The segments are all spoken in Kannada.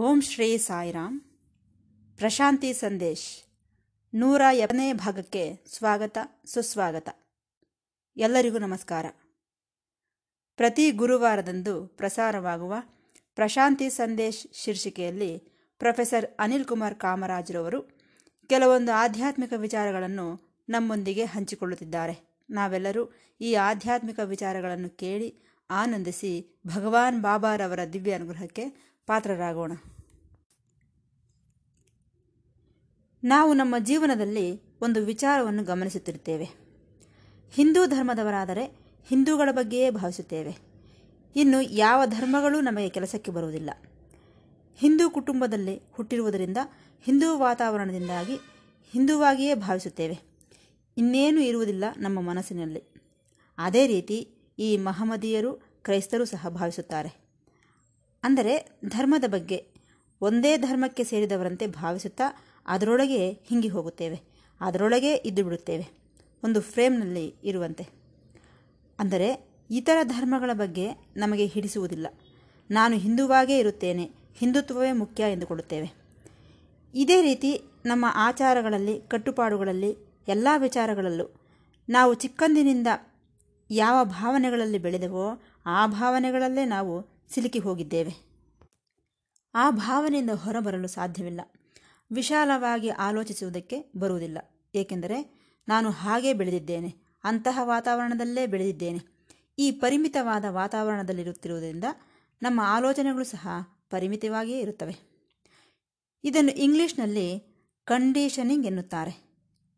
ಓಂ ಶ್ರೀ ಸಾಯಿರಾಮ್. ಪ್ರಶಾಂತಿ ಸಂದೇಶ್. ನೂರ ಎರಡನೇ ಭಾಗಕ್ಕೆ ಸ್ವಾಗತ, ಸುಸ್ವಾಗತ. ಎಲ್ಲರಿಗೂ ನಮಸ್ಕಾರ. ಪ್ರತಿ ಗುರುವಾರದಂದು ಪ್ರಸಾರವಾಗುವ ಪ್ರಶಾಂತಿ ಸಂದೇಶ್ ಶೀರ್ಷಿಕೆಯಲ್ಲಿ ಪ್ರೊಫೆಸರ್ ಅನಿಲ್ ಕುಮಾರ್ ಕಾಮರಾಜ್ರವರು ಕೆಲವೊಂದು ಆಧ್ಯಾತ್ಮಿಕ ವಿಚಾರಗಳನ್ನು ನಮ್ಮೊಂದಿಗೆ ಹಂಚಿಕೊಳ್ಳುತ್ತಿದ್ದಾರೆ. ನಾವೆಲ್ಲರೂ ಈ ಆಧ್ಯಾತ್ಮಿಕ ವಿಚಾರಗಳನ್ನು ಕೇಳಿ ಆನಂದಿಸಿ ಭಗವಾನ್ ಬಾಬಾರವರ ದಿವ್ಯ ಅನುಗ್ರಹಕ್ಕೆ ಪಾತ್ರರಾಗೋಣ. ನಾವು ನಮ್ಮ ಜೀವನದಲ್ಲಿ ಒಂದು ವಿಚಾರವನ್ನು ಗಮನಿಸುತ್ತಿರುತ್ತೇವೆ. ಹಿಂದೂ ಧರ್ಮದವರಾದರೆ ಹಿಂದೂಗಳ ಬಗ್ಗೆಯೇ ಭಾವಿಸುತ್ತೇವೆ. ಇನ್ನು ಯಾವ ಧರ್ಮಗಳು ನಮಗೆ ಕೆಲಸಕ್ಕೆ ಬರುವುದಿಲ್ಲ. ಹಿಂದೂ ಕುಟುಂಬದಲ್ಲಿ ಹುಟ್ಟಿರುವುದರಿಂದ ಹಿಂದೂ ವಾತಾವರಣದಿಂದಾಗಿ ಹಿಂದೂವಾಗಿಯೇ ಭಾವಿಸುತ್ತೇವೆ. ಇನ್ನೇನು ಇರುವುದಿಲ್ಲ ನಮ್ಮ ಮನಸ್ಸಿನಲ್ಲಿ. ಅದೇ ರೀತಿ ಈ ಮಹಮದಿಯರು ಕ್ರೈಸ್ತರು ಸಹ ಭಾವಿಸುತ್ತಾರೆ. ಅಂದರೆ ಧರ್ಮದ ಬಗ್ಗೆ ಒಂದೇ ಧರ್ಮಕ್ಕೆ ಸೇರಿದವರಂತೆ ಭಾವಿಸುತ್ತಾ ಅದರೊಳಗೆ ಹಿಂಗಿ ಹೋಗುತ್ತೇವೆ, ಅದರೊಳಗೆ ಇದ್ದು ಬಿಡುತ್ತೇವೆ. ಒಂದು ಫ್ರೇಮ್ನಲ್ಲಿ ಇರುವಂತೆ. ಅಂದರೆ ಇತರ ಧರ್ಮಗಳ ಬಗ್ಗೆ ನಮಗೆ ಹಿಡಿಸುವುದಿಲ್ಲ. ನಾನು ಹಿಂದುವಾಗೇ ಇರುತ್ತೇನೆ, ಹಿಂದುತ್ವವೇ ಮುಖ್ಯ ಎಂದುಕೊಳ್ಳುತ್ತೇವೆ. ಇದೇ ರೀತಿ ನಮ್ಮ ಆಚಾರಗಳಲ್ಲಿ, ಕಟ್ಟುಪಾಡುಗಳಲ್ಲಿ, ಎಲ್ಲ ವಿಚಾರಗಳಲ್ಲೂ ನಾವು ಚಿಕ್ಕಂದಿನಿಂದ ಯಾವ ಭಾವನೆಗಳಲ್ಲಿ ಬೆಳೆದವೋ ಆ ಭಾವನೆಗಳಲ್ಲೇ ನಾವು ಸಿಲುಕಿ ಹೋಗಿದ್ದೇವೆ. ಆ ಭಾವನೆಯಿಂದ ಹೊರಬರಲು ಸಾಧ್ಯವಿಲ್ಲ. ವಿಶಾಲವಾಗಿ ಆಲೋಚಿಸುವುದಕ್ಕೆ ಬರುವುದಿಲ್ಲ. ಏಕೆಂದರೆ ನಾನು ಹಾಗೇ ಬೆಳೆದಿದ್ದೇನೆ. ಅಂತಹ ವಾತಾವರಣದಲ್ಲೇ ಬೆಳೆದಿದ್ದೇನೆ. ಈ ಪರಿಮಿತವಾದ ವಾತಾವರಣದಲ್ಲಿರುತ್ತಿರುವುದರಿಂದ ನಮ್ಮ ಆಲೋಚನೆಗಳು ಸಹ ಪರಿಮಿತವಾಗಿಯೇ ಇರುತ್ತವೆ. ಇದನ್ನು ಇಂಗ್ಲಿಷ್ನಲ್ಲಿ ಕಂಡೀಷನಿಂಗ್ ಎನ್ನುತ್ತಾರೆ.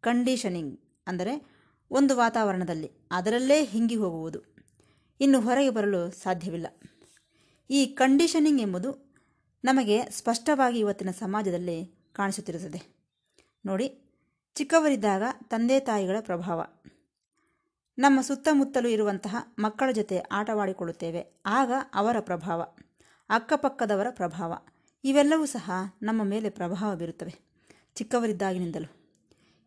ಕಂಡೀಷನಿಂಗ್ ಅಂದರೆ ಒಂದು ವಾತಾವರಣದಲ್ಲಿ ಅದರಲ್ಲೇ ಹಿಂಗಿ ಹೋಗುವುದು. ಇನ್ನು ಹೊರಗೆ ಬರಲು ಸಾಧ್ಯವಿಲ್ಲ. ಈ ಕಂಡೀಷನಿಂಗ್ ಎಂಬುದು ನಮಗೆ ಸ್ಪಷ್ಟವಾಗಿ ಇವತ್ತಿನ ಸಮಾಜದಲ್ಲಿ ಕಾಣಿಸುತ್ತಿರುತ್ತದೆ. ನೋಡಿ, ಚಿಕ್ಕವರಿದ್ದಾಗ ತಂದೆ ತಾಯಿಗಳ ಪ್ರಭಾವ. ನಮ್ಮ ಸುತ್ತಮುತ್ತಲು ಇರುವಂತಹ ಮಕ್ಕಳ ಜೊತೆ ಆಟವಾಡಿಕೊಳ್ಳುತ್ತೇವೆ, ಆಗ ಅವರ ಪ್ರಭಾವ, ಅಕ್ಕಪಕ್ಕದವರ ಪ್ರಭಾವ, ಇವೆಲ್ಲವೂ ಸಹ ನಮ್ಮ ಮೇಲೆ ಪ್ರಭಾವ ಬೀರುತ್ತವೆ, ಚಿಕ್ಕವರಿದ್ದಾಗಿನಿಂದಲೂ.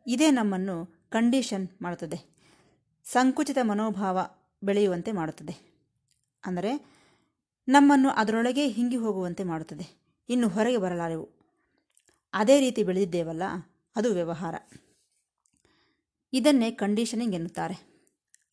ಇದೇ ನಮ್ಮನ್ನು ಕಂಡೀಷನ್ ಮಾಡುತ್ತದೆ, ಸಂಕುಚಿತ ಮನೋಭಾವ ಬೆಳೆಯುವಂತೆ ಮಾಡುತ್ತದೆ. ಅಂದರೆ ನಮ್ಮನ್ನು ಅದರೊಳಗೆ ಹಿಂಗಿ ಹೋಗುವಂತೆ ಮಾಡುತ್ತದೆ. ಇನ್ನು ಹೊರಗೆ ಬರಲಾರೆವು. ಅದೇ ರೀತಿ ಬೆಳೆದಿದ್ದೇವಲ್ಲ, ಅದು ವ್ಯವಹಾರ. ಇದನ್ನೇ ಕಂಡೀಷನಿಂಗ್ ಎನ್ನುತ್ತಾರೆ.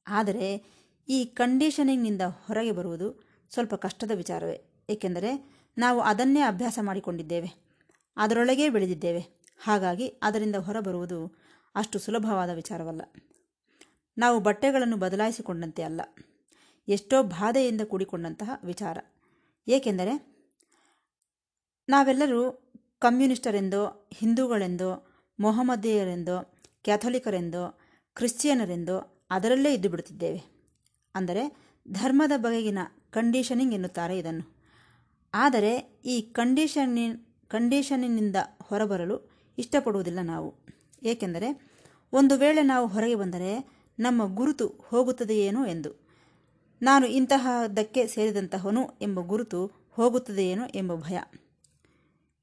ಆದರೆ, ಈ ಕಂಡೀಷನಿಂಗ್ನಿಂದ ಹೊರಗೆ ಬರುವುದು ಸ್ವಲ್ಪ ಕಷ್ಟದ ವಿಚಾರವೇ. ಏಕೆಂದರೆ, ನಾವು ಅದನ್ನೇ ಅಭ್ಯಾಸ ಮಾಡಿಕೊಂಡಿದ್ದೇವೆ. ಅದರೊಳಗೇ ಬೆಳೆದಿದ್ದೇವೆ. ಹಾಗಾಗಿ ಅದರಿಂದ ಹೊರಬರುವುದು ಅಷ್ಟು ಸುಲಭವಾದ ವಿಚಾರವಲ್ಲ. ನಾವು ಬಟ್ಟೆಗಳನ್ನು ಬದಲಾಯಿಸಿಕೊಂಡಂತೆ ಅಲ್ಲ. ಎಷ್ಟೋ ಬಾಧೆಯಿಂದ ಕೂಡಿಕೊಂಡಂತಹ ವಿಚಾರ. ಏಕೆಂದರೆ ನಾವೆಲ್ಲರೂ ಕಮ್ಯುನಿಸ್ಟರೆಂದೋ, ಹಿಂದೂಗಳೆಂದೋ, ಮೊಹಮ್ಮದೀಯರೆಂದೋ, ಕ್ಯಾಥೋಲಿಕರೆಂದೋ, ಕ್ರಿಶ್ಚಿಯನರೆಂದೋ ಅದರಲ್ಲೇ ಇದ್ದು ಬಿಡುತ್ತಿದ್ದೇವೆ. ಅಂದರೆ ಧರ್ಮದ ಬಗೆಗಿನ ಕಂಡೀಷನಿಂಗ್ ಎನ್ನುತ್ತಾರೆ ಇದನ್ನು. ಆದರೆ ಈ ಕಂಡೀಷನಿ ಕಂಡೀಷನಿನಿಂದ ಹೊರಬರಲು ಇಷ್ಟಪಡುವುದಿಲ್ಲ ನಾವು. ಏಕೆಂದರೆ ಒಂದು ವೇಳೆ ನಾವು ಹೊರಗೆ ಬಂದರೆ ನಮ್ಮ ಗುರುತು ಹೋಗುತ್ತದೆಯೇನೋ ಎಂದು. ನಾನು ಇಂತಹದಕ್ಕೆ ಸೇರಿದಂತಹವನು ಎಂಬ ಗುರುತು ಹೋಗುತ್ತದೆಯೇನೋ ಎಂಬ ಭಯ.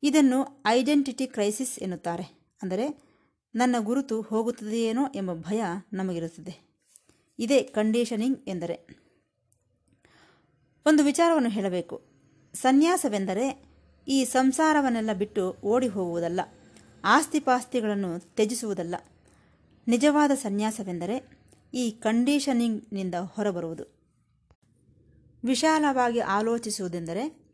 ಇದನ್ನು ಐಡೆಂಟಿಟಿ ಕ್ರೈಸಿಸ್ ಎನ್ನುತ್ತಾರೆ. ಅಂದರೆ ನನ್ನ ಗುರುತು ಹೋಗುತ್ತದೆಯೇನೋ ಎಂಬ ಭಯ ನಮಗಿರುತ್ತದೆ. ಇದೇ ಕಂಡೀಷನಿಂಗ್ ಎಂದರೆ. ಒಂದು ವಿಚಾರವನ್ನು ಹೇಳಬೇಕು. ಸನ್ಯಾಸವೆಂದರೆ ಈ ಸಂಸಾರವನ್ನೆಲ್ಲ ಬಿಟ್ಟು ಓಡಿ ಹೋಗುವುದಲ್ಲ. ಆಸ್ತಿಪಾಸ್ತಿಗಳನ್ನು ತ್ಯಜಿಸುವುದಲ್ಲ. ನಿಜವಾದ ಸನ್ಯಾಸವೆಂದರೆ ಈ ಕಂಡೀಷನಿಂಗ್ನಿಂದ ಹೊರಬರುವುದು. ವಿಶಾಲವಾಗಿ ಆಲೋಚಿಸುವುದೆಂದರೆ,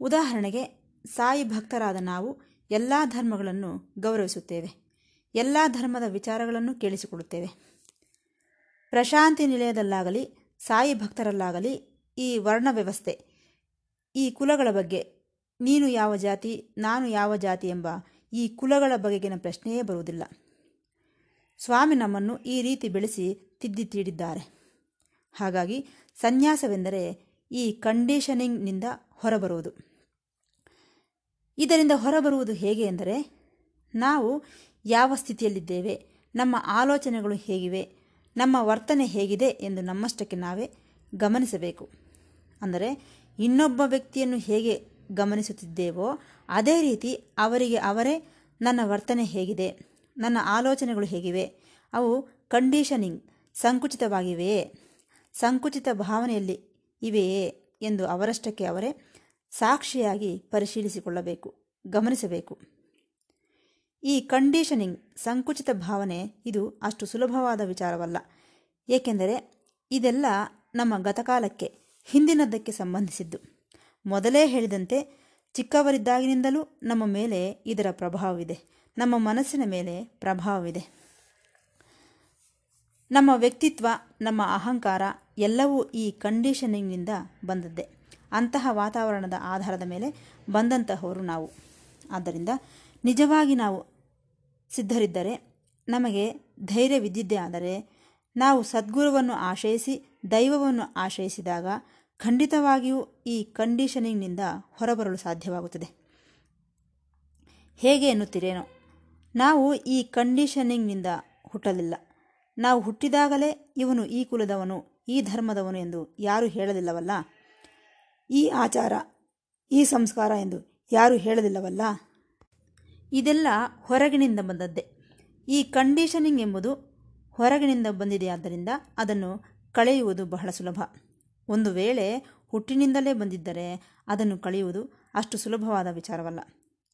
ಉದಾಹರಣೆಗೆ, ಸಾಯಿ ಭಕ್ತರಾದ ನಾವು ಎಲ್ಲ ಧರ್ಮಗಳನ್ನು ಗೌರವಿಸುತ್ತೇವೆ, ಎಲ್ಲ ಧರ್ಮದ ವಿಚಾರಗಳನ್ನು ಕೇಳಿಸಿಕೊಳ್ಳುತ್ತೇವೆ. ಪ್ರಶಾಂತಿ ನಿಲಯದಲ್ಲಾಗಲಿ, ಸಾಯಿ ಭಕ್ತರಲ್ಲಾಗಲಿ ಈ ವರ್ಣ ವ್ಯವಸ್ಥೆ, ಈ ಕುಲಗಳ ಬಗ್ಗೆ, ನೀನು ಯಾವ ಜಾತಿ, ನಾನು ಯಾವ ಜಾತಿ ಎಂಬ ಈ ಕುಲಗಳ ಬಗೆಗಿನ ಪ್ರಶ್ನೆಯೇ ಬರುವುದಿಲ್ಲ. ಸ್ವಾಮಿ ನಮ್ಮನ್ನು ಈ ರೀತಿ ಬೆಳೆಸಿ ತಿದ್ದಿ ತೀಡಿದ್ದಾರೆ. ಹಾಗಾಗಿ, ಸನ್ಯಾಸವೆಂದರೆ ಈ ಕಂಡೀಷನಿಂಗ್ನಿಂದ ಹೊರಬರುವುದು. ಇದರಿಂದ ಹೊರಬರುವುದು ಹೇಗೆ ಎಂದರೆ, ನಾವು ಯಾವ ಸ್ಥಿತಿಯಲ್ಲಿದ್ದೇವೆ, ನಮ್ಮ ಆಲೋಚನೆಗಳು ಹೇಗಿವೆ, ನಮ್ಮ ವರ್ತನೆ ಹೇಗಿದೆ ಎಂದು ನಮ್ಮಷ್ಟಕ್ಕೆ ನಾವೇ ಗಮನಿಸಬೇಕು. ಅಂದರೆ, ಇನ್ನೊಬ್ಬ ವ್ಯಕ್ತಿಯನ್ನು ಹೇಗೆ ಗಮನಿಸುತ್ತಿದ್ದೇವೋ, ಅದೇ ರೀತಿ ಅವರಿಗೆ ಅವರೇ ನನ್ನ ವರ್ತನೆ ಹೇಗಿದೆ, ನನ್ನ ಆಲೋಚನೆಗಳು ಹೇಗಿವೆ, ಅವು ಕಂಡೀಷನಿಂಗ್, ಸಂಕುಚಿತವಾಗಿವೆಯೇ, ಸಂಕುಚಿತ ಭಾವನೆಯಲ್ಲಿ ಇವೆಯೇ ಎಂದು ಅವರಷ್ಟಕ್ಕೆ ಅವರೇ ಸಾಕ್ಷಿಯಾಗಿ ಪರಿಶೀಲಿಸಿಕೊಳ್ಳಬೇಕು, ಗಮನಿಸಬೇಕು. ಈ ಕಂಡೀಷನಿಂಗ್ ಸಂಕುಚಿತ ಭಾವನೆ, ಇದು ಅಷ್ಟು ಸುಲಭವಾದ ವಿಚಾರವಲ್ಲ. ಏಕೆಂದರೆ ಇದೆಲ್ಲ ನಮ್ಮ ಗತಕಾಲಕ್ಕೆ, ಹಿಂದಿನದ್ದಕ್ಕೆ ಸಂಬಂಧಿಸಿದ್ದು. ಮೊದಲೇ ಹೇಳಿದಂತೆ, ಚಿಕ್ಕವರಿದ್ದಾಗಿನಿಂದಲೂ ನಮ್ಮ ಮೇಲೆ ಇದರ ಪ್ರಭಾವವಿದೆ. ನಮ್ಮ ಮನಸ್ಸಿನ ಮೇಲೆ ಪ್ರಭಾವವಿದೆ. ನಮ್ಮ ವ್ಯಕ್ತಿತ್ವ, ನಮ್ಮ ಅಹಂಕಾರ ಎಲ್ಲವೂ ಈ ಕಂಡೀಷನಿಂಗ್ನಿಂದ ಬಂದದ್ದೇ. ಅಂತಹ ವಾತಾವರಣದ ಆಧಾರದ ಮೇಲೆ ಬಂದಂತಹವರು ನಾವು. ಆದ್ದರಿಂದ ನಿಜವಾಗಿ ನಾವು ಸಿದ್ಧರಿದ್ದರೆ, ನಮಗೆ ಧೈರ್ಯವಿದ್ದಿದ್ದೇ ಆದರೆ, ನಾವು ಸದ್ಗುರುವನ್ನು ಆಶ್ರಯಿಸಿ, ದೈವವನ್ನು ಆಶ್ರಯಿಸಿದಾಗ ಖಂಡಿತವಾಗಿಯೂ ಈ ಕಂಡೀಷನಿಂಗ್ನಿಂದ ಹೊರಬರಲು ಸಾಧ್ಯವಾಗುತ್ತದೆ. ಹೇಗೆ ಎನ್ನುತ್ತಿರೇನೋ, ನಾವು ಈ ಕಂಡೀಷನಿಂಗ್ನಿಂದ ಹುಟ್ಟಲಿಲ್ಲ. ನಾವು ಹುಟ್ಟಿದಾಗಲೇ ಇವನು ಈ ಕುಲದವನು, ಈ ಧರ್ಮದವನು ಎಂದು ಯಾರೂ ಹೇಳಲಿಲ್ಲವಲ್ಲ? ಈ ಆಚಾರ, ಈ ಸಂಸ್ಕಾರ ಎಂದು ಯಾರೂ ಹೇಳಲಿಲ್ಲವಲ್ಲ? ಇದೆಲ್ಲ ಹೊರಗಿನಿಂದ ಬಂದದ್ದೇ. ಈ ಕಂಡೀಷನಿಂಗ್ ಎಂಬುದು ಹೊರಗಿನಿಂದ ಬಂದಿದೆಯಾದ್ದರಿಂದ ಅದನ್ನು ಕಳೆಯುವುದು ಬಹಳ ಸುಲಭ. ಒಂದು ವೇಳೆ ಹುಟ್ಟಿನಿಂದಲೇ ಬಂದಿದ್ದರೆ ಅದನ್ನು ಕಳೆಯುವುದು ಅಷ್ಟು ಸುಲಭವಾದ ವಿಚಾರವಲ್ಲ.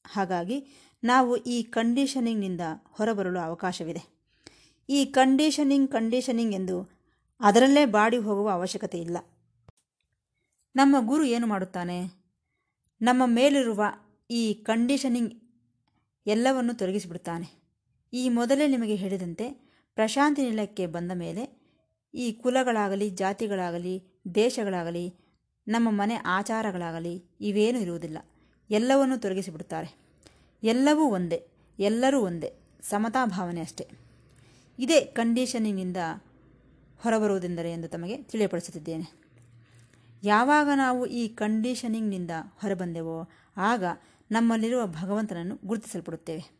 ಹಾಗಾಗಿ ನಾವು ಈ ಕಂಡೀಷನಿಂಗ್ನಿಂದ ಹೊರಬರಲು ಅವಕಾಶವಿದೆ. ಈ ಕಂಡೀಷನಿಂಗ್ ಕಂಡೀಷನಿಂಗ್ ಎಂದು ಅದರಲ್ಲೇ ಬಾಡಿ ಹೋಗುವ ಅವಶ್ಯಕತೆ ಇಲ್ಲ. ನಮ್ಮ ಗುರು ಏನು ಮಾಡುತ್ತಾನೆ? ನಮ್ಮ ಮೇಲಿರುವ ಈ ಕಂಡೀಷನಿಂಗ್ ಎಲ್ಲವನ್ನು ತೊಲಗಿಸಿಬಿಡುತ್ತಾನೆ ಈ ಮೊದಲೇ ನಿಮಗೆ ಹೇಳಿದಂತೆ ಪ್ರಶಾಂತಿ ನಿಲಯಕ್ಕೆ ಬಂದ ಮೇಲೆ ಈ ಕುಲಗಳಾಗಲಿ, ಜಾತಿಗಳಾಗಲಿ, ದೇಶಗಳಾಗಲಿ, ನಮ್ಮ ಮನೆ ಆಚಾರಗಳಾಗಲಿ ಇವೇನೂ ಇರುವುದಿಲ್ಲ. ಎಲ್ಲವನ್ನೂ ತೊಲಗಿಸಿಬಿಡುತ್ತಾರೆ ಎಲ್ಲವೂ ಒಂದೇ, ಎಲ್ಲರೂ ಒಂದೇ, ಸಮತಾ ಭಾವನೆ ಅಷ್ಟೇ. ಇದೇ ಕಂಡೀಷನಿಂಗಿಂದ ಹೊರಬರುವುದೆಂದರೆ ಎಂದು ತಮಗೆ ತಿಳಿಯಪಡಿಸುತ್ತಿದ್ದೇನೆ. ಯಾವಾಗ ನಾವು ಈ ಕಂಡೀಷನಿಂಗ್ನಿಂದ ಹೊರಬಂದೆವೋ ಆಗ ನಮ್ಮಲ್ಲಿರುವ ಭಗವಂತನನ್ನು ಗುರುತಿಸಲ್ಪಡುತ್ತೇವೆ.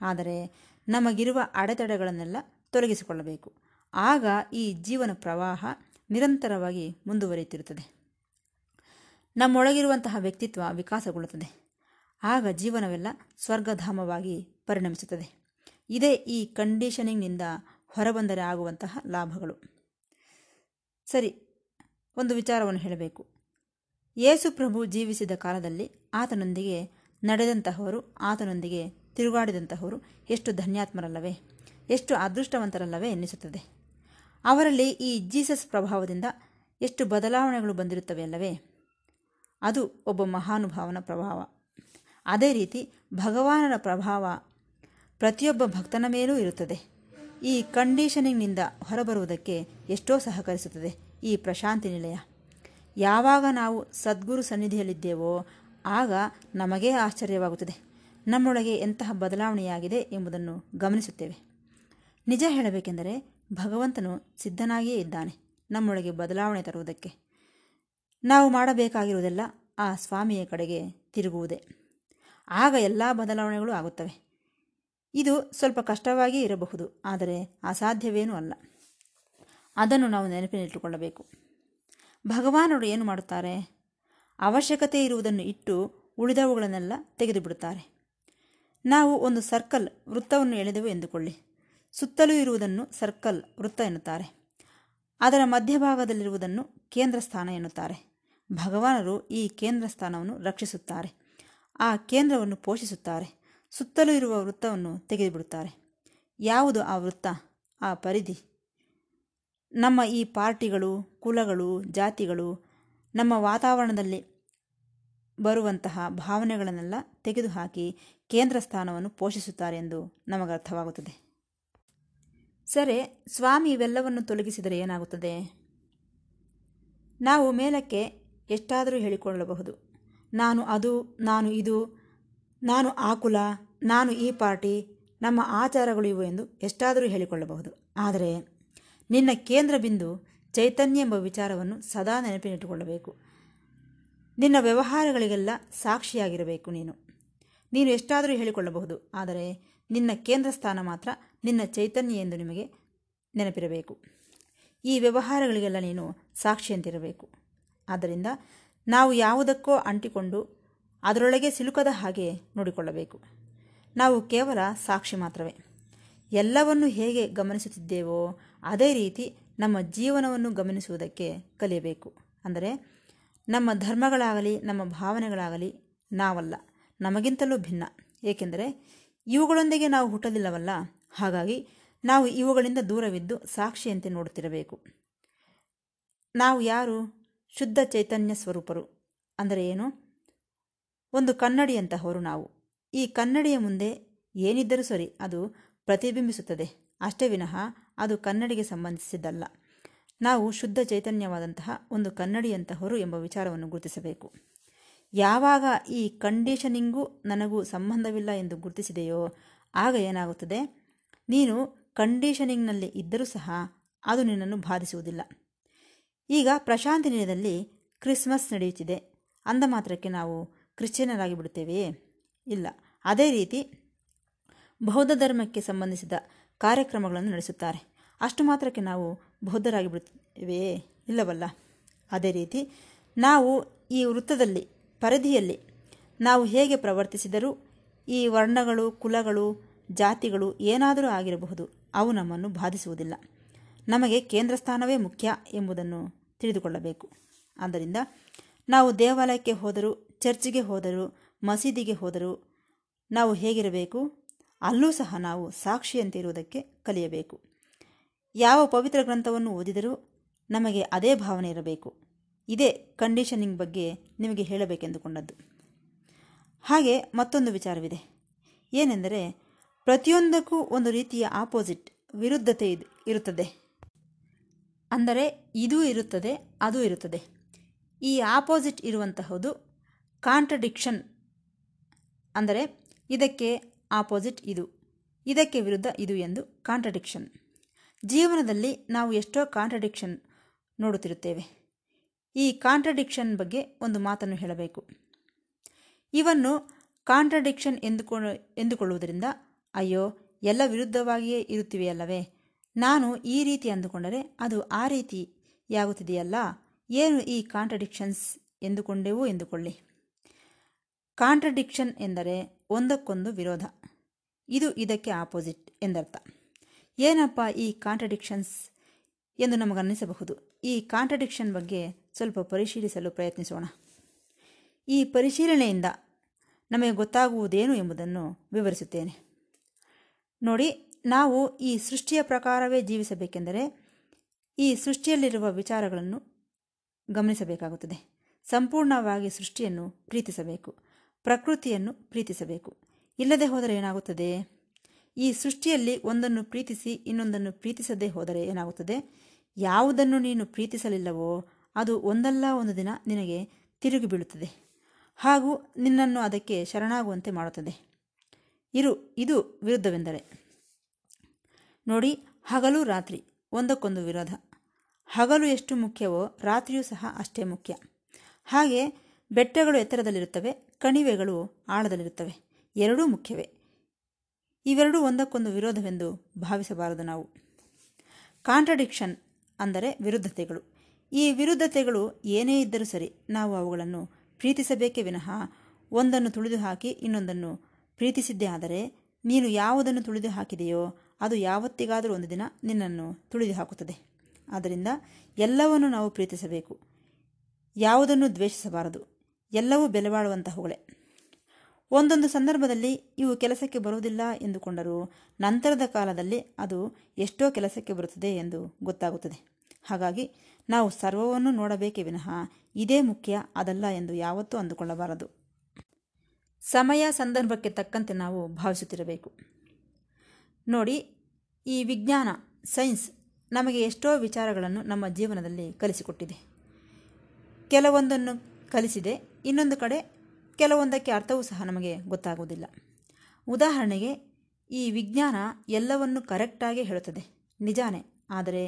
ಆದರೆ ನಮಗಿರುವ ಅಡೆತಡೆಗಳನ್ನೆಲ್ಲ ತೊಲಗಿಸಿಕೊಳ್ಳಬೇಕು. ಆಗ ಈ ಜೀವನ ಪ್ರವಾಹ ನಿರಂತರವಾಗಿ ಮುಂದುವರಿಯುತ್ತಿರುತ್ತದೆ. ನಮ್ಮೊಳಗಿರುವಂತಹ ವ್ಯಕ್ತಿತ್ವ ವಿಕಾಸಗೊಳ್ಳುತ್ತದೆ. ಆಗ ಜೀವನವೆಲ್ಲ ಸ್ವರ್ಗಧಾಮವಾಗಿ ಪರಿಣಮಿಸುತ್ತದೆ. ಇದೇ ಈ ಕಂಡೀಷನಿಂಗ್ನಿಂದ ಹೊರಬಂದರೆ ಆಗುವಂತಹ ಲಾಭಗಳು. ಸರಿ, ಒಂದು ವಿಚಾರವನ್ನು ಹೇಳಬೇಕು. ಯೇಸು ಪ್ರಭು ಜೀವಿಸಿದ ಕಾಲದಲ್ಲಿ ಆತನೊಂದಿಗೆ ನಡೆದಂತಹವರು, ಆತನೊಂದಿಗೆ ತಿರುಗಾಡಿದಂತಹವರು ಎಷ್ಟು ಧನ್ಯಾತ್ಮರಲ್ಲವೇ, ಎಷ್ಟು ಅದೃಷ್ಟವಂತರಲ್ಲವೇ ಎನ್ನಿಸುತ್ತದೆ. ಅವರಲ್ಲಿ ಈ ಜೀಸಸ್ ಪ್ರಭಾವದಿಂದ ಎಷ್ಟು ಬದಲಾವಣೆಗಳು ಬಂದಿರುತ್ತವೆ ಅಲ್ಲವೇ, ಅದು ಒಬ್ಬ ಮಹಾನುಭಾವನ ಪ್ರಭಾವ. ಅದೇ ರೀತಿ ಭಗವಾನರ ಪ್ರಭಾವ ಪ್ರತಿಯೊಬ್ಬ ಭಕ್ತನ ಮೇಲೂ ಇರುತ್ತದೆ. ಈ ಕಂಡೀಷನಿಂಗ್ನಿಂದ ಹೊರಬರುವುದಕ್ಕೆ ಎಷ್ಟೋ ಸಹಕರಿಸುತ್ತದೆ ಈ ಪ್ರಶಾಂತಿ ನಿಲಯ. ಯಾವಾಗ ನಾವು ಸದ್ಗುರು ಸನ್ನಿಧಿಯಲ್ಲಿದ್ದೇವೋ ಆಗ ನಮಗೇ ಆಶ್ಚರ್ಯವಾಗುತ್ತದೆ. ನಮ್ಮೊಳಗೆ ಎಂತಹ ಬದಲಾವಣೆಯಾಗಿದೆ ಎಂಬುದನ್ನು ಗಮನಿಸುತ್ತೇವೆ. ನಿಜ ಹೇಳಬೇಕೆಂದರೆ ಭಗವಂತನು ಸಿದ್ಧನಾಗಿಯೇ ಇದ್ದಾನೆ ನಮ್ಮೊಳಗೆ ಬದಲಾವಣೆ ತರುವುದಕ್ಕೆ. ನಾವು ಮಾಡಬೇಕಾಗಿರುವುದೆಲ್ಲ ಆ ಸ್ವಾಮಿಯ ಕಡೆಗೆ ತಿರುಗುವುದೇ. ಆಗ ಎಲ್ಲ ಬದಲಾವಣೆಗಳು ಆಗುತ್ತವೆ. ಇದು ಸ್ವಲ್ಪ ಕಷ್ಟವಾಗಿ ಇರಬಹುದು, ಆದರೆ ಅಸಾಧ್ಯವೇನೂ ಅಲ್ಲ. ಅದನ್ನು ನಾವು ನೆನಪಿನಲ್ಲಿಟ್ಟುಕೊಳ್ಳಬೇಕು. ಭಗವಾನರು ಏನು ಮಾಡುತ್ತಾರೆ? ಅವಶ್ಯಕತೆ ಇರುವುದನ್ನು ಇಟ್ಟು ಉಳಿದವುಗಳನ್ನೆಲ್ಲ ತೆಗೆದುಬಿಡುತ್ತಾರೆ. ನಾವು ಒಂದು ಸರ್ಕಲ್ ವೃತ್ತವನ್ನು ಎಳೆದೆವು ಎಂದುಕೊಳ್ಳಿ. ಸುತ್ತಲೂ ಇರುವುದನ್ನು ಸರ್ಕಲ್ ವೃತ್ತ ಎನ್ನುತ್ತಾರೆ. ಅದರ ಮಧ್ಯಭಾಗದಲ್ಲಿರುವುದನ್ನು ಕೇಂದ್ರ ಸ್ಥಾನ ಎನ್ನುತ್ತಾರೆ. ಭಗವಾನರು ಈ ಕೇಂದ್ರ ಸ್ಥಾನವನ್ನು ರಕ್ಷಿಸುತ್ತಾರೆ. ಆ ಕೇಂದ್ರವನ್ನು ಪೋಷಿಸುತ್ತಾರೆ. ಸುತ್ತಲೂ ಇರುವ ವೃತ್ತವನ್ನು ತೆಗೆದುಬಿಡುತ್ತಾರೆ. ಯಾವುದು ಆ ವೃತ್ತ? ಆ ಪರಿಧಿ. ನಮ್ಮ ಈ ಪಾರ್ಟಿಗಳು, ಕುಲಗಳು, ಜಾತಿಗಳು ನಮ್ಮ ವಾತಾವರಣದಲ್ಲಿ ಬರುವಂತಹ ಭಾವನೆಗಳನ್ನೆಲ್ಲ ತೆಗೆದುಹಾಕಿ ಕೇಂದ್ರ ಸ್ಥಾನವನ್ನು ಪೋಷಿಸುತ್ತಾರೆ ಎಂದು ನಮಗೆ ಅರ್ಥವಾಗುತ್ತದೆ ಸರಿ, ಸ್ವಾಮಿ ಇವೆಲ್ಲವನ್ನು ತೊಲಗಿಸಿದರೆ ಏನಾಗುತ್ತದೆ? ನಾವು ಮೇಲಕ್ಕೆ ಎಷ್ಟಾದರೂ ಹೇಳಿಕೊಳ್ಳಬಹುದು. ನಾನು ಅದು, ನಾನು ಇದು ನಾನು ಆ ಕುಲ, ನಾನು ಈ ಪಾರ್ಟಿ, ನಮ್ಮ ಆಚಾರಗಳು ಇವು ಎಂದು ಎಷ್ಟಾದರೂ ಹೇಳಿಕೊಳ್ಳಬಹುದು. ಆದರೆ ನಿನ್ನ ಕೇಂದ್ರ ಬಿಂದು ಚೈತನ್ಯ ಎಂಬ ವಿಚಾರವನ್ನು ಸದಾ ನೆನಪಿನಿಟ್ಟುಕೊಳ್ಳಬೇಕು. ನಿನ್ನ ವ್ಯವಹಾರಗಳಿಗೆಲ್ಲ ಸಾಕ್ಷಿಯಾಗಿರಬೇಕು ನೀನು. ನೀನು ಎಷ್ಟಾದರೂ ಹೇಳಿಕೊಳ್ಳಬಹುದು, ಆದರೆ ನಿನ್ನ ಕೇಂದ್ರ ಸ್ಥಾನ ಮಾತ್ರ ನಿನ್ನ ಚೈತನ್ಯ ಎಂದು ನಿಮಗೆ ನೆನಪಿರಬೇಕು. ಈ ವ್ಯವಹಾರಗಳಿಗೆಲ್ಲ ನೀನು ಸಾಕ್ಷಿಯಂತಿರಬೇಕು. ಆದ್ದರಿಂದ ನಾವು ಯಾವುದಕ್ಕೋ ಅಂಟಿಕೊಂಡು ಅದರೊಳಗೆ ಸಿಲುಕದ ಹಾಗೆ ನೋಡಿಕೊಳ್ಳಬೇಕು. ನಾವು ಕೇವಲ ಸಾಕ್ಷಿ ಮಾತ್ರವೇ. ಎಲ್ಲವನ್ನು ಹೇಗೆ ಗಮನಿಸುತ್ತಿದ್ದೇವೋ ಅದೇ ರೀತಿ ನಮ್ಮ ಜೀವನವನ್ನು ಗಮನಿಸುವುದಕ್ಕೆ ಕಲಿಯಬೇಕು. ಅಂದರೆ ನಮ್ಮ ಧರ್ಮಗಳಾಗಲಿ, ನಮ್ಮ ಭಾವನೆಗಳಾಗಲಿ ನಾವಲ್ಲ. ನಮಗಿಂತಲೂ ಭಿನ್ನ. ಏಕೆಂದರೆ ಇವುಗಳೊಂದಿಗೆ ನಾವು ಹುಟ್ಟಲಿಲ್ಲವಲ್ಲ. ಹಾಗಾಗಿ ನಾವು ಇವುಗಳಿಂದ ದೂರವಿದ್ದು ಸಾಕ್ಷಿಯಂತೆ ನೋಡುತ್ತಿರಬೇಕು. ನಾವು ಯಾರು? ಶುದ್ಧ ಚೈತನ್ಯ ಸ್ವರೂಪರು. ಅಂದರೆ ಏನು? ಒಂದು ಕನ್ನಡಿಯಂತಹವರು ನಾವು. ಈ ಕನ್ನಡಿಯ ಮುಂದೆ ಏನಿದ್ದರೂ ಸರಿ ಅದು ಪ್ರತಿಬಿಂಬಿಸುತ್ತದೆ. ಅಷ್ಟೇ ವಿನಃ ಅದು ಕನ್ನಡಿಗೆ ಸಂಬಂಧಿಸಿದ್ದಲ್ಲ. ನಾವು ಶುದ್ಧ ಚೈತನ್ಯವಾದಂತಹ ಒಂದು ಕನ್ನಡಿಯಂತಹವರು ಎಂಬ ವಿಚಾರವನ್ನು ಗುರುತಿಸಬೇಕು. ಯಾವಾಗ ಈ ಕಂಡೀಷನಿಂಗೂ ನನಗೂ ಸಂಬಂಧವಿಲ್ಲ ಎಂದು ಗುರುತಿಸಿದೆಯೋ ಆಗ ಏನಾಗುತ್ತದೆ? ನೀನು ಕಂಡೀಷನಿಂಗ್ನಲ್ಲಿ ಇದ್ದರೂ ಸಹ ಅದು ನಿನ್ನನ್ನು ಬಾಧಿಸುವುದಿಲ್ಲ. ಈಗ ಪ್ರಶಾಂತಿ ನಿಲಯದಲ್ಲಿ ಕ್ರಿಸ್ಮಸ್ ನಡೆಯುತ್ತಿದೆ. ಅಂದ ಮಾತ್ರಕ್ಕೆ ನಾವು ಕ್ರಿಶ್ಚಿಯನರಾಗಿ ಬಿಡುತ್ತೇವೆಯೇ ಇಲ್ಲ. ಅದೇ ರೀತಿ ಬೌದ್ಧ ಧರ್ಮಕ್ಕೆ ಸಂಬಂಧಿಸಿದ ಕಾರ್ಯಕ್ರಮಗಳನ್ನು ನಡೆಸುತ್ತಾರೆ. ಅಷ್ಟು ಮಾತ್ರಕ್ಕೆ ನಾವು ಬೌದ್ಧರಾಗಿ ಬಿಡುತ್ತೇವೆಯೇ ಇಲ್ಲವಲ್ಲ. ಅದೇ ರೀತಿ ನಾವು ಈ ವೃತ್ತದಲ್ಲಿ, ಪರಿಧಿಯಲ್ಲಿ ನಾವು ಹೇಗೆ ಪ್ರವರ್ತಿಸಿದರೂ ಈ ವರ್ಣಗಳು, ಕುಲಗಳು, ಜಾತಿಗಳು ಏನಾದರೂ ಆಗಿರಬಹುದು, ಅವು ನಮ್ಮನ್ನು ಬಾಧಿಸುವುದಿಲ್ಲ. ನಮಗೆ ಕೇಂದ್ರ ಸ್ಥಾನವೇ ಮುಖ್ಯ ಎಂಬುದನ್ನು ತಿಳಿದುಕೊಳ್ಳಬೇಕು. ಆದ್ದರಿಂದ ನಾವು ದೇವಾಲಯಕ್ಕೆ ಹೋದರೂ ಚರ್ಚಿಗೆ ಹೋದರು, ಮಸೀದಿಗೆ ಹೋದರು. ನಾವು ಹೇಗಿರಬೇಕು? ಅಲ್ಲೂ ಸಹ ನಾವು ಸಾಕ್ಷಿಯಂತೆ ಇರುವುದಕ್ಕೆ ಕಲಿಯಬೇಕು. ಯಾವ ಪವಿತ್ರ ಗ್ರಂಥವನ್ನು ಓದಿದರೂ ನಮಗೆ ಅದೇ ಭಾವನೆ ಇರಬೇಕು. ಇದೇ ಕಂಡೀಷನಿಂಗ್ ಬಗ್ಗೆ ನಿಮಗೆ ಹೇಳಬೇಕೆಂದುಕೊಂಡದ್ದು. ಹಾಗೆ ಮತ್ತೊಂದು ವಿಚಾರವಿದೆ. ಏನೆಂದರೆ, ಪ್ರತಿಯೊಂದಕ್ಕೂ ಒಂದು ರೀತಿಯ ಆಪೋಸಿಟ್ ವಿರುದ್ಧತೆ ಇದು, ಇರುತ್ತದೆ. ಅಂದರೆ, ಇದೂ ಇರುತ್ತದೆ, ಅದೂ ಇರುತ್ತದೆ. ಈ ಆಪೋಸಿಟ್ ಇರುವಂತಹದ್ದು ಕಾಂಟ್ರಡಿಕ್ಷನ್ ಅಂದರೆ ಇದಕ್ಕೆ ಆಪೋಸಿಟ್ ಇದು, ಇದಕ್ಕೆ ವಿರುದ್ಧ ಇದು ಎಂದು ಕಾಂಟ್ರಡಿಕ್ಷನ್. ಜೀವನದಲ್ಲಿ ನಾವು ಎಷ್ಟೋ ಕಾಂಟ್ರಡಿಕ್ಷನ್ ನೋಡುತ್ತಿರುತ್ತೇವೆ. ಈ ಕಾಂಟ್ರಡಿಕ್ಷನ್ ಬಗ್ಗೆ ಒಂದು ಮಾತನ್ನು ಹೇಳಬೇಕು. ಇವನ್ನು ಕಾಂಟ್ರಡಿಕ್ಷನ್ ಎಂದುಕೊ, ಎಂದುಕೊಳ್ಳುವುದರಿಂದ, ಅಯ್ಯೋ, ಎಲ್ಲ ವಿರುದ್ಧವಾಗಿಯೇ ಇರುತ್ತಿವೆಯಲ್ಲವೇ? ನಾನು ಈ ರೀತಿ ಅಂದುಕೊಂಡರೆ ಅದು ಆ ರೀತಿಯಾಗುತ್ತಿದೆಯಲ್ಲ ಏನು ಈ ಕಾಂಟ್ರಡಿಕ್ಷನ್ಸ್ ಎಂದುಕೊಂಡೆವು ಎಂದುಕೊಳ್ಳಿ. ಕಾಂಟ್ರಡಿಕ್ಷನ್ ಎಂದರೆ ಒಂದಕ್ಕೊಂದು ವಿರೋಧ. ಇದು ಇದಕ್ಕೆ ಆಪೋಸಿಟ್ ಎಂದರ್ಥ. ಏನಪ್ಪ ಈ ಕಾಂಟ್ರಡಿಕ್ಷನ್ಸ್ ಎಂದು ನಮಗನ್ನಿಸಬಹುದು? ಈ ಕಾಂಟ್ರಡಿಕ್ಷನ್ ಬಗ್ಗೆ ಸ್ವಲ್ಪ ಪರಿಶೀಲಿಸಲು ಪ್ರಯತ್ನಿಸೋಣ. ಈ ಪರಿಶೀಲನೆಯಿಂದ ನಮಗೆ ಗೊತ್ತಾಗುವುದೇನು ಎಂಬುದನ್ನು ವಿವರಿಸುತ್ತೇನೆ. ನೋಡಿ, ನಾವು ಈ ಸೃಷ್ಟಿಯ ಪ್ರಕಾರವೇ ಜೀವಿಸಬೇಕೆಂದರೆ ಈ ಸೃಷ್ಟಿಯಲ್ಲಿರುವ ವಿಚಾರಗಳನ್ನು ಗಮನಿಸಬೇಕಾಗುತ್ತದೆ. ಸಂಪೂರ್ಣವಾಗಿ ಸೃಷ್ಟಿಯನ್ನು ಪ್ರೀತಿಸಬೇಕು. ಪ್ರಕೃತಿಯನ್ನು ಪ್ರೀತಿಸಬೇಕು. ಇಲ್ಲದೆ ಹೋದರೆ ಏನಾಗುತ್ತದೆ? ಈ ಸೃಷ್ಟಿಯಲ್ಲಿ ಒಂದನ್ನು ಪ್ರೀತಿಸಿ ಇನ್ನೊಂದನ್ನು ಪ್ರೀತಿಸದೇ ಹೋದರೆ ಏನಾಗುತ್ತದೆ? ಯಾವುದನ್ನು ನೀನು ಪ್ರೀತಿಸಲಿಲ್ಲವೋ ಅದು ಒಂದಲ್ಲ ಒಂದು ದಿನ ನಿನಗೆ ತಿರುಗಿ ಬೀಳುತ್ತದೆ. ಹಾಗೂ ನಿನ್ನನ್ನು ಅದಕ್ಕೆ ಶರಣಾಗುವಂತೆ ಮಾಡುತ್ತದೆ. ಇರು, ಇದು ವಿರುದ್ಧವೆಂದರೆ. ನೋಡಿ, ಹಗಲು ರಾತ್ರಿ, ಒಂದಕ್ಕೊಂದು ವಿರೋಧ. ಹಗಲು ಎಷ್ಟು ಮುಖ್ಯವೋ ರಾತ್ರಿಯೂ ಸಹ ಅಷ್ಟೇ ಮುಖ್ಯ. ಹಾಗೆ ಬೆಟ್ಟಗಳು ಎತ್ತರದಲ್ಲಿರುತ್ತವೆ, ಕಣಿವೆಗಳು ಆಳದಲ್ಲಿರುತ್ತವೆ. ಎರಡೂ ಮುಖ್ಯವೇ. ಇವೆರಡೂ ಒಂದಕ್ಕೊಂದು ವಿರೋಧವೆಂದು ಭಾವಿಸಬಾರದು ನಾವು. ಕಾಂಟ್ರಡಿಕ್ಷನ್ ಅಂದರೆ ವಿರುದ್ಧತೆಗಳು. ಈ ವಿರುದ್ಧತೆಗಳು ಏನೇ ಇದ್ದರೂ ಸರಿ ನಾವು ಅವುಗಳನ್ನು ಪ್ರೀತಿಸಬೇಕೇ ವಿನಃ ಒಂದನ್ನು ತುಳಿದು ಹಾಕಿ ಇನ್ನೊಂದನ್ನು ಪ್ರೀತಿಸಿದ್ದೇ ಆದರೆ ನೀನು ಯಾವುದನ್ನು ತುಳಿದು ಹಾಕಿದೆಯೋ ಅದು ಯಾವತ್ತಿಗಾದರೂ ಒಂದು ದಿನ ನಿನ್ನನ್ನು ತುಳಿದು ಹಾಕುತ್ತದೆ ಆದ್ದರಿಂದ ಎಲ್ಲವನ್ನು ನಾವು ಪ್ರೀತಿಸಬೇಕು. ಯಾವುದನ್ನು ದ್ವೇಷಿಸಬಾರದು. ಎಲ್ಲವೂ ಬೆಲೆಬಾಳುವಂತಹವುಗಳೇ ಒಂದೊಂದು ಸಂದರ್ಭದಲ್ಲಿ ಇವು ಕೆಲಸಕ್ಕೆ ಬರುವುದಿಲ್ಲ ಎಂದುಕೊಂಡರೂ ನಂತರದ ಕಾಲದಲ್ಲಿ ಅದು ಎಷ್ಟೋ ಕೆಲಸಕ್ಕೆ ಬರುತ್ತದೆ ಎಂದು ಗೊತ್ತಾಗುತ್ತದೆ. ಹಾಗಾಗಿ ನಾವು ಸರ್ವವನ್ನು ನೋಡಬೇಕೇ ವಿನಃ ಇದೇ ಮುಖ್ಯ ಅದಲ್ಲ ಎಂದು ಯಾವತ್ತೂ ಅಂದುಕೊಳ್ಳಬಾರದು. ಸಮಯ ಸಂದರ್ಭಕ್ಕೆ ತಕ್ಕಂತೆ ನಾವು ಭಾವಿಸುತ್ತಿರಬೇಕು. ನೋಡಿ, ಈ ವಿಜ್ಞಾನ, ಸೈನ್ಸ್ ನಮಗೆ ಎಷ್ಟೋ ವಿಚಾರಗಳನ್ನು ನಮ್ಮ ಜೀವನದಲ್ಲಿ ಕಲಿಸಿಕೊಟ್ಟಿದೆ. ಕೆಲವೊಂದನ್ನು ಕಲಿಸಿದೆ. ಇನ್ನೊಂದು ಕಡೆ ಕೆಲವೊಂದಕ್ಕೆ ಅರ್ಥವೂ ಸಹ ನಮಗೆ ಗೊತ್ತಾಗುವುದಿಲ್ಲ. ಉದಾಹರಣೆಗೆ, ಈ ವಿಜ್ಞಾನ ಎಲ್ಲವನ್ನು ಕರೆಕ್ಟಾಗಿ ಹೇಳುತ್ತದೆ. ನಿಜಾನೇ, ಆದರೆ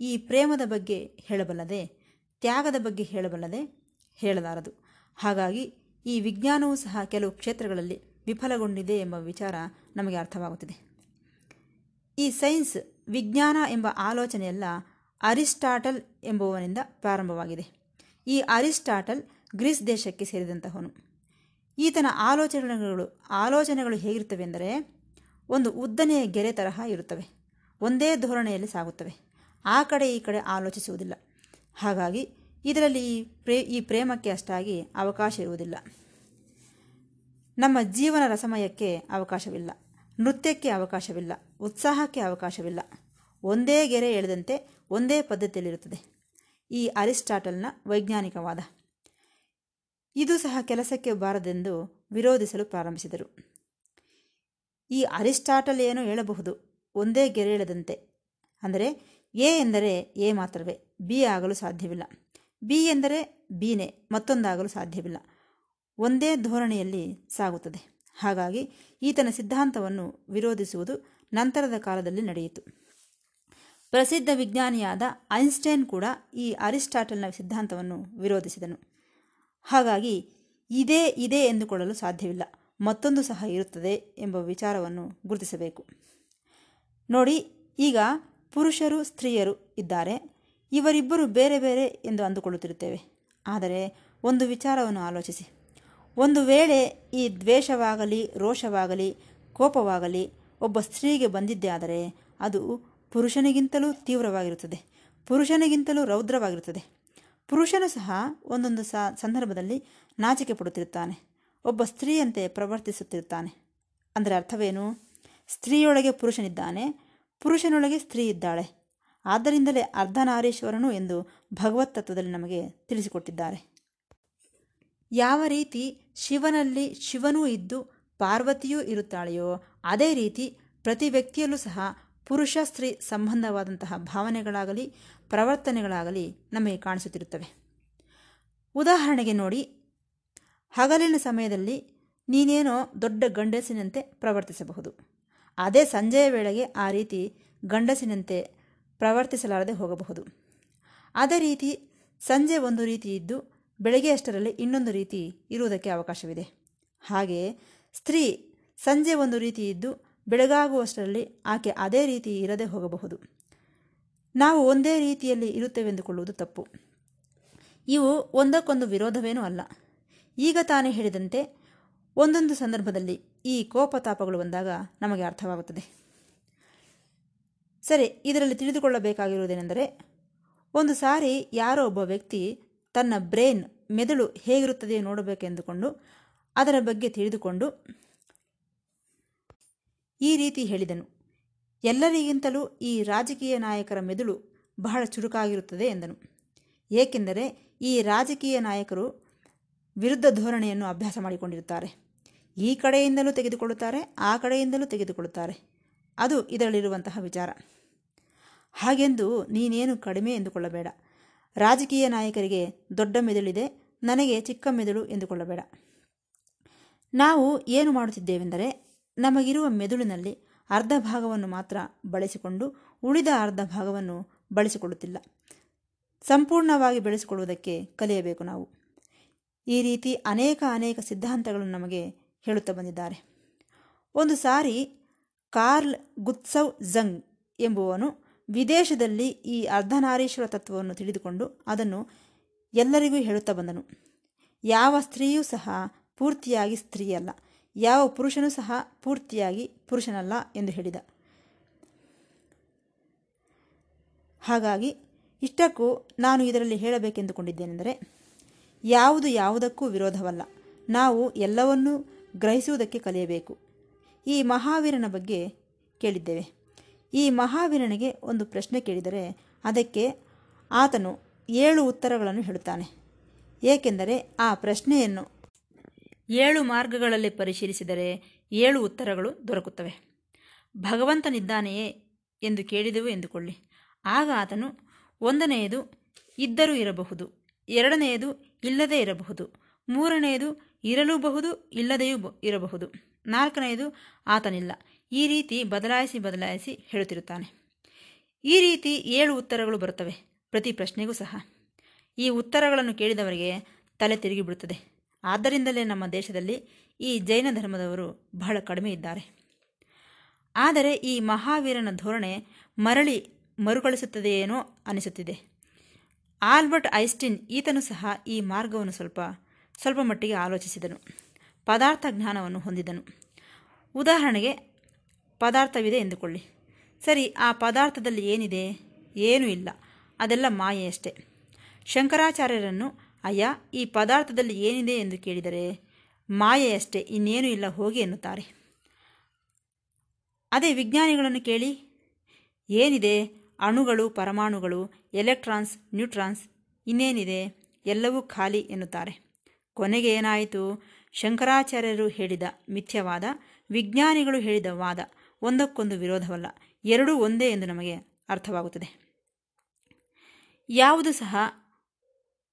ಈ ಪ್ರೇಮದ ಬಗ್ಗೆ ಹೇಳಬಲ್ಲದೆ, ತ್ಯಾಗದ ಬಗ್ಗೆ ಹೇಳಬಲ್ಲದೆ ಹೇಳಲಾರದು. ಹಾಗಾಗಿ, ಈ ವಿಜ್ಞಾನವೂ ಸಹ ಕೆಲವು ಕ್ಷೇತ್ರಗಳಲ್ಲಿ ವಿಫಲಗೊಂಡಿದೆ ಎಂಬ ವಿಚಾರ ನಮಗೆ ಅರ್ಥವಾಗುತ್ತದೆ. ಈ ಸೈನ್ಸ್, ವಿಜ್ಞಾನ ಎಂಬ ಆಲೋಚನೆಯೆಲ್ಲ ಅರಿಸ್ಟಾಟಲ್ ಎಂಬುವನಿಂದ ಪ್ರಾರಂಭವಾಗಿದೆ. ಈ ಅರಿಸ್ಟಾಟಲ್ ಗ್ರೀಸ್ ದೇಶಕ್ಕೆ ಸೇರಿದಂತಹವನು ಈತನ ಆಲೋಚನೆಗಳು ಆಲೋಚನೆಗಳು ಹೇಗಿರುತ್ತವೆಂದರೆ ಒಂದು ಉದ್ದನೆಯ ಗೆರೆ ತರಹ ಇರುತ್ತವೆ. ಒಂದೇ ಧೋರಣೆಯಲ್ಲಿ ಸಾಗುತ್ತವೆ. ಆ ಕಡೆ ಈ ಕಡೆ ಆಲೋಚಿಸುವುದಿಲ್ಲ. ಹಾಗಾಗಿ ಇದರಲ್ಲಿ ಈ ಪ್ರೇ, ಈ ಪ್ರೇಮಕ್ಕೆ ಅಷ್ಟಾಗಿ ಅವಕಾಶ ಇರುವುದಿಲ್ಲ. ನಮ್ಮ ಜೀವನ ರಸಮಯಕ್ಕೆ ಅವಕಾಶವಿಲ್ಲ. ನೃತ್ಯಕ್ಕೆ ಅವಕಾಶವಿಲ್ಲ. ಉತ್ಸಾಹಕ್ಕೆ ಅವಕಾಶವಿಲ್ಲ. ಒಂದೇ ಗೆರೆ ಎಳೆದಂತೆ ಒಂದೇ ಪದ್ಧತಿಯಲ್ಲಿರುತ್ತದೆ. ಈ ಅರಿಸ್ಟಾಟಲ್ನ ವೈಜ್ಞಾನಿಕವಾದ ಇದು ಸಹ ಕೆಲಸಕ್ಕೆ ಬಾರದೆಂದು ವಿರೋಧಿಸಲು ಪ್ರಾರಂಭಿಸಿದರು. ಈ ಅರಿಸ್ಟಾಟಲ್ ಏನು ಹೇಳಬಹುದು? ಒಂದೇ ಗೆರೆಳದಂತೆ ಅಂದರೆ, ಎ ಎಂದರೆ ಎ ಮಾತ್ರವೇ, ಬಿ ಆಗಲು ಸಾಧ್ಯವಿಲ್ಲ. ಬಿ ಎಂದರೆ ಬಿನೇ, ಮತ್ತೊಂದಾಗಲು ಸಾಧ್ಯವಿಲ್ಲ. ಒಂದೇ ಧೋರಣೆಯಲ್ಲಿ ಸಾಗುತ್ತದೆ. ಹಾಗಾಗಿ ಈತನ ಸಿದ್ಧಾಂತವನ್ನು ವಿರೋಧಿಸುವುದು ನಂತರದ ಕಾಲದಲ್ಲಿ ನಡೆಯಿತು. ಪ್ರಸಿದ್ಧ ವಿಜ್ಞಾನಿಯಾದ ಐನ್ಸ್ಟೈನ್ ಕೂಡ ಈ ಅರಿಸ್ಟಾಟಲ್ನ ಸಿದ್ಧಾಂತವನ್ನು ವಿರೋಧಿಸಿದನು. ಹಾಗಾಗಿ ಇದೇ, ಇದೆ ಎಂದುಕೊಳ್ಳಲು ಸಾಧ್ಯವಿಲ್ಲ. ಮತ್ತೊಂದು ಸಹ ಇರುತ್ತದೆ ಎಂಬ ವಿಚಾರವನ್ನು ಗುರುತಿಸಬೇಕು. ನೋಡಿ, ಈಗ ಪುರುಷರು, ಸ್ತ್ರೀಯರು ಇದ್ದಾರೆ. ಇವರಿಬ್ಬರು ಬೇರೆ ಬೇರೆ ಎಂದು ಅಂದುಕೊಳ್ಳುತ್ತಿರುತ್ತೇವೆ. ಆದರೆ ಒಂದು ವಿಚಾರವನ್ನು ಆಲೋಚಿಸಿ. ಒಂದು ವೇಳೆ ಈ ದ್ವೇಷವಾಗಲಿ, ರೋಷವಾಗಲಿ, ಕೋಪವಾಗಲಿ ಒಬ್ಬ ಸ್ತ್ರೀಗೆ ಬಂದಿದ್ದೇ ಆದರೆ ಅದು ಪುರುಷನಿಗಿಂತಲೂ ತೀವ್ರವಾಗಿರುತ್ತದೆ. ಪುರುಷನಿಗಿಂತಲೂ ರೌದ್ರವಾಗಿರುತ್ತದೆ. ಪುರುಷನು ಸಹ ಒಂದೊಂದು ಸ ಸಂದರ್ಭದಲ್ಲಿ ನಾಚಿಕೆ ಪಡುತ್ತಿರುತ್ತಾನೆ. ಒಬ್ಬ ಸ್ತ್ರೀಯಂತೆ ಪ್ರವರ್ತಿಸುತ್ತಿರುತ್ತಾನೆ. ಅಂದರೆ ಅರ್ಥವೇನು? ಸ್ತ್ರೀಯೊಳಗೆ ಪುರುಷನಿದ್ದಾನೆ, ಪುರುಷನೊಳಗೆ ಸ್ತ್ರೀ ಇದ್ದಾಳೆ ಆದ್ದರಿಂದಲೇ ಅರ್ಧನಾರೀಶ್ವರನು ಎಂದು ಭಗವತ್ ತತ್ವದಲ್ಲಿ ನಮಗೆ ತಿಳಿಸಿಕೊಟ್ಟಿದ್ದಾರೆ. ಯಾವ ರೀತಿ ಶಿವನಲ್ಲಿ ಶಿವನೂ ಇದ್ದು ಪಾರ್ವತಿಯೂ ಇರುತ್ತಾಳೆಯೋ, ಅದೇ ರೀತಿ ಪ್ರತಿ ವ್ಯಕ್ತಿಯಲ್ಲೂ ಸಹ ಪುರುಷ ಸ್ತ್ರೀ ಸಂಬಂಧವಾದಂತಹ ಭಾವನೆಗಳಾಗಲಿ, ಪ್ರವರ್ತನೆಗಳಾಗಲಿ ನಮಗೆ ಕಾಣಿಸುತ್ತಿರುತ್ತವೆ. ಉದಾಹರಣೆಗೆ ನೋಡಿ, ಹಗಲಿನ ಸಮಯದಲ್ಲಿ ನೀನೇನೋ ದೊಡ್ಡ ಗಂಡಸಿನಂತೆ ಪ್ರವರ್ತಿಸಬಹುದು. ಅದೇ ಸಂಜೆಯ ವೇಳೆಗೆ ಆ ರೀತಿ ಗಂಡಸಿನಂತೆ ಪ್ರವರ್ತಿಸಲಾರದೆ ಹೋಗಬಹುದು. ಅದೇ ರೀತಿ ಸಂಜೆ ಒಂದು ರೀತಿ ಇದ್ದು, ಬೆಳಗ್ಗೆ ಅಷ್ಟರಲ್ಲಿ ಇನ್ನೊಂದು ರೀತಿ ಇರುವುದಕ್ಕೆ ಅವಕಾಶವಿದೆ. ಹಾಗೆಯೇ ಸ್ತ್ರೀ ಸಂಜೆ ಒಂದು ರೀತಿ ಇದ್ದು ಬೆಳಗಾಗುವಷ್ಟರಲ್ಲಿ ಆಕೆ ಅದೇ ರೀತಿ ಇರದೆ ಹೋಗಬಹುದು. ನಾವು ಒಂದೇ ರೀತಿಯಲ್ಲಿ ಇರುತ್ತೇವೆಂದುಕೊಳ್ಳುವುದು ತಪ್ಪು. ಇವು ಒಂದಕ್ಕೊಂದು ವಿರೋಧವೇನೂ ಅಲ್ಲ. ಈಗ ತಾನೇ ಹೇಳಿದಂತೆ ಒಂದೊಂದು ಸಂದರ್ಭದಲ್ಲಿ ಈ ಕೋಪತಾಪಗಳು ಬಂದಾಗ ನಮಗೆ ಅರ್ಥವಾಗುತ್ತದೆ. ಸರಿ, ಇದರಲ್ಲಿ ತಿಳಿದುಕೊಳ್ಳಬೇಕಾಗಿರುವುದೇನೆಂದರೆ, ಒಂದು ಸಾರಿ ಯಾರೋ ಒಬ್ಬ ವ್ಯಕ್ತಿ ತನ್ನ ಬ್ರೇನ್ ಮೆದುಳು ಹೇಗಿರುತ್ತದೆ ನೋಡಬೇಕೆಂದುಕೊಂಡು ಅದರ ಬಗ್ಗೆ ತಿಳಿದುಕೊಂಡು ಈ ರೀತಿ ಹೇಳಿದನು. ಎಲ್ಲರಿಗಿಂತಲೂ ಈ ರಾಜಕೀಯ ನಾಯಕರ ಮೆದುಳು ಬಹಳ ಚುರುಕಾಗಿರುತ್ತದೆ ಎಂದನು. ಏಕೆಂದರೆ ಈ ರಾಜಕೀಯ ನಾಯಕರು ವಿರುದ್ಧ ಧೋರಣೆಯನ್ನು ಅಭ್ಯಾಸ ಮಾಡಿಕೊಂಡಿರುತ್ತಾರೆ. ಈ ಕಡೆಯಿಂದಲೂ ತೆಗೆದುಕೊಳ್ಳುತ್ತಾರೆ, ಆ ಕಡೆಯಿಂದಲೂ ತೆಗೆದುಕೊಳ್ಳುತ್ತಾರೆ. ಅದು ಇದರಲ್ಲಿರುವಂತಹ ವಿಚಾರ. ಹಾಗೆಂದು ನೀನೇನು ಕಡಿಮೆ ಎಂದುಕೊಳ್ಳಬೇಡ. ರಾಜಕೀಯ ನಾಯಕರಿಗೆ ದೊಡ್ಡ ಮೆದುಳಿದೆ, ನನಗೆ ಚಿಕ್ಕ ಮೆದುಳು ಎಂದುಕೊಳ್ಳಬೇಡ. ನಾವು ಏನು ಮಾಡುತ್ತಿದ್ದೇವೆಂದರೆ ನಮಗಿರುವ ಮೆದುಳಿನಲ್ಲಿ ಅರ್ಧ ಭಾಗವನ್ನು ಮಾತ್ರ ಬಳಸಿಕೊಂಡು ಉಳಿದ ಅರ್ಧ ಭಾಗವನ್ನು ಬಳಸಿಕೊಳ್ಳುತ್ತಿಲ್ಲ. ಸಂಪೂರ್ಣವಾಗಿ ಬೆಳೆಸಿಕೊಳ್ಳುವುದಕ್ಕೆ ಕಲಿಯಬೇಕು ನಾವು. ಈ ರೀತಿ ಅನೇಕ ಅನೇಕ ಸಿದ್ಧಾಂತಗಳನ್ನು ನಮಗೆ ಹೇಳುತ್ತಾ ಬಂದಿದ್ದಾರೆ. ಒಂದು ಸಾರಿ ಕಾರ್ಲ್ ಗುತ್ಸವ್ ಜಂಗ್ ಎಂಬುವನು ವಿದೇಶದಲ್ಲಿ ಈ ಅರ್ಧನಾರೀಶ್ವರ ತತ್ವವನ್ನು ತಿಳಿದುಕೊಂಡು ಅದನ್ನು ಎಲ್ಲರಿಗೂ ಹೇಳುತ್ತಾ ಬಂದನು. ಯಾವ ಸ್ತ್ರೀಯೂ ಸಹ ಪೂರ್ತಿಯಾಗಿ ಸ್ತ್ರೀಯಲ್ಲ. ಯಾವ ಪುರುಷನೂ ಸಹ ಪೂರ್ತಿಯಾಗಿ ಪುರುಷನಲ್ಲ ಎಂದು ಹೇಳಿದ. ಹಾಗಾಗಿ ಇಷ್ಟಕ್ಕೂ ನಾನು ಇದರಲ್ಲಿ ಹೇಳಬೇಕೆಂದುಕೊಂಡಿದ್ದೇನೆಂದರೆ, ಯಾವುದು ಯಾವುದಕ್ಕೂ ವಿರೋಧವಲ್ಲ. ನಾವು ಎಲ್ಲವನ್ನೂ ಗ್ರಹಿಸುವುದಕ್ಕೆ ಕಲಿಯಬೇಕು. ಈ ಮಹಾವೀರನ ಬಗ್ಗೆ ಕೇಳಿದ್ದೇವೆ. ಈ ಮಹಾವೀರನಿಗೆ ಒಂದು ಪ್ರಶ್ನೆ ಕೇಳಿದರೆ ಅದಕ್ಕೆ ಆತನು ಏಳು ಉತ್ತರಗಳನ್ನು ಹೇಳುತ್ತಾನೆ. ಏಕೆಂದರೆ ಆ ಪ್ರಶ್ನೆಯನ್ನು ಏಳು ಮಾರ್ಗಗಳಲ್ಲಿ ಪರಿಶೀಲಿಸಿದರೆ ಏಳು ಉತ್ತರಗಳು ದೊರಕುತ್ತವೆ. ಭಗವಂತನಿದ್ದಾನೆಯೇ ಎಂದು ಕೇಳಿದೆವು ಎಂದುಕೊಳ್ಳಿ. ಆಗ ಆತನು, ಒಂದನೆಯದು ಇದ್ದರೂ ಇರಬಹುದು, ಎರಡನೆಯದು ಇಲ್ಲದೇ ಇರಬಹುದು, ಮೂರನೆಯದು ಇರಲೂಬಹುದು, ಇಲ್ಲದೆಯೂ ಇರಬಹುದು, ನಾಲ್ಕನೆಯದು ಆತನಿಲ್ಲ. ಈ ರೀತಿ ಬದಲಾಯಿಸಿ ಬದಲಾಯಿಸಿ ಹೇಳುತ್ತಿರುತ್ತಾನೆ. ಈ ರೀತಿ ಏಳು ಉತ್ತರಗಳು ಬರುತ್ತವೆ, ಪ್ರತಿ ಪ್ರಶ್ನೆಗೂ ಸಹ. ಈ ಉತ್ತರಗಳನ್ನು ಕೇಳಿದವರಿಗೆ ತಲೆ ತಿರುಗಿಬಿಡುತ್ತದೆ. ಆದ್ದರಿಂದಲೇ ನಮ್ಮ ದೇಶದಲ್ಲಿ ಈ ಜೈನ ಧರ್ಮದವರು ಬಹಳ ಕಡಿಮೆ ಇದ್ದಾರೆ. ಆದರೆ ಈ ಮಹಾವೀರನ ಧೋರಣೆ ಮರಳಿ ಮರುಕಳಿಸುತ್ತದೆಯೇನೋ ಅನಿಸುತ್ತಿದೆ. ಆಲ್ಬರ್ಟ್ ಐಸ್ಟಿನ್ ಈತನು ಸಹ ಈ ಮಾರ್ಗವನ್ನು ಸ್ವಲ್ಪ ಸ್ವಲ್ಪ ಮಟ್ಟಿಗೆ ಆಲೋಚಿಸಿದನು. ಪದಾರ್ಥ ಜ್ಞಾನವನ್ನು ಹೊಂದಿದನು. ಉದಾಹರಣೆಗೆ, ಪದಾರ್ಥವಿದೆ ಎಂದುಕೊಳ್ಳಿ. ಸರಿ, ಆ ಪದಾರ್ಥದಲ್ಲಿ ಏನಿದೆ? ಏನೂ ಇಲ್ಲ. ಅದೆಲ್ಲ ಮಾಯೆಯಷ್ಟೇ. ಶಂಕರಾಚಾರ್ಯರನ್ನು ಅಯ್ಯ, ಈ ಪದಾರ್ಥದಲ್ಲಿ ಏನಿದೆ ಎಂದು ಕೇಳಿದರೆ, ಮಾಯೆಯಷ್ಟೇ, ಇನ್ನೇನೂ ಇಲ್ಲ, ಹೋಗಿ ಎನ್ನುತ್ತಾರೆ. ಅದೇ ವಿಜ್ಞಾನಿಗಳನ್ನು ಕೇಳಿ, ಏನಿದೆ? ಅಣುಗಳು, ಪರಮಾಣುಗಳು, ಎಲೆಕ್ಟ್ರಾನ್ಸ್, ನ್ಯೂಟ್ರಾನ್ಸ್, ಇನ್ನೇನಿದೆ? ಎಲ್ಲವೂ ಖಾಲಿ ಎನ್ನುತ್ತಾರೆ. ಕೊನೆಗೆ ಏನಾಯಿತು? ಶಂಕರಾಚಾರ್ಯರು ಹೇಳಿದ ಮಿಥ್ಯವಾದ, ವಿಜ್ಞಾನಿಗಳು ಹೇಳಿದ ವಾದ, ಒಂದಕ್ಕೊಂದು ವಿರೋಧವಲ್ಲ, ಎರಡೂ ಒಂದೇ ಎಂದು ನಮಗೆ ಅರ್ಥವಾಗುತ್ತದೆ. ಯಾವುದು ಸಹ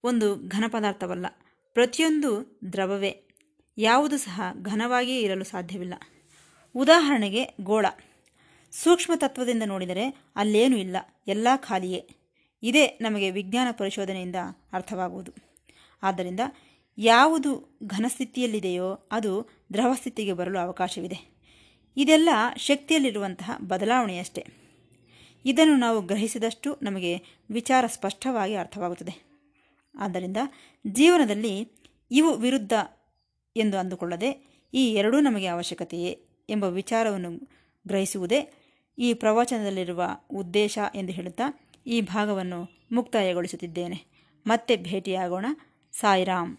ಒಂದು ಘನ ಪದಾರ್ಥವಲ್ಲ. ಪ್ರತಿಯೊಂದು ದ್ರವವೇ. ಯಾವುದು ಸಹ ಘನವಾಗಿಯೇ ಇರಲು ಸಾಧ್ಯವಿಲ್ಲ. ಉದಾಹರಣೆಗೆ ಗೋಳ. ಸೂಕ್ಷ್ಮ ತತ್ವದಿಂದ ನೋಡಿದರೆ ಅಲ್ಲೇನೂ ಇಲ್ಲ. ಎಲ್ಲ ಖಾಲಿಯೇ. ಇದೇ ನಮಗೆ ವಿಜ್ಞಾನ ಪರಿಶೋಧನೆಯಿಂದ ಅರ್ಥವಾಗುವುದು. ಆದ್ದರಿಂದ ಯಾವುದು ಘನಸ್ಥಿತಿಯಲ್ಲಿದೆಯೋ ಅದು ದ್ರವ ಸ್ಥಿತಿಗೆ ಬರಲು ಅವಕಾಶವಿದೆ. ಇದೆಲ್ಲ ಶಕ್ತಿಯಲ್ಲಿರುವಂತಹ ಬದಲಾವಣೆಯಷ್ಟೇ. ಇದನ್ನು ನಾವು ಗ್ರಹಿಸಿದಷ್ಟು ನಮಗೆ ವಿಚಾರ ಸ್ಪಷ್ಟವಾಗಿ ಅರ್ಥವಾಗುತ್ತದೆ. ಆದ್ದರಿಂದ ಜೀವನದಲ್ಲಿ ಇವು ವಿರುದ್ಧ ಎಂದು ಅಂದುಕೊಳ್ಳದೆ ಈ ಎರಡೂ ನಮಗೆ ಅವಶ್ಯಕತೆಯೇ ಎಂಬ ವಿಚಾರವನ್ನು ಗ್ರಹಿಸುವುದೇ ಈ ಪ್ರವಚನದಲ್ಲಿರುವ ಉದ್ದೇಶ ಎಂದು ಹೇಳುತ್ತಾ ಈ ಭಾಗವನ್ನು ಮುಕ್ತಾಯಗೊಳಿಸುತ್ತಿದ್ದೇನೆ. ಮತ್ತೆ ಭೇಟಿಯಾಗೋಣ. ಸಾಯಿರಾಮ್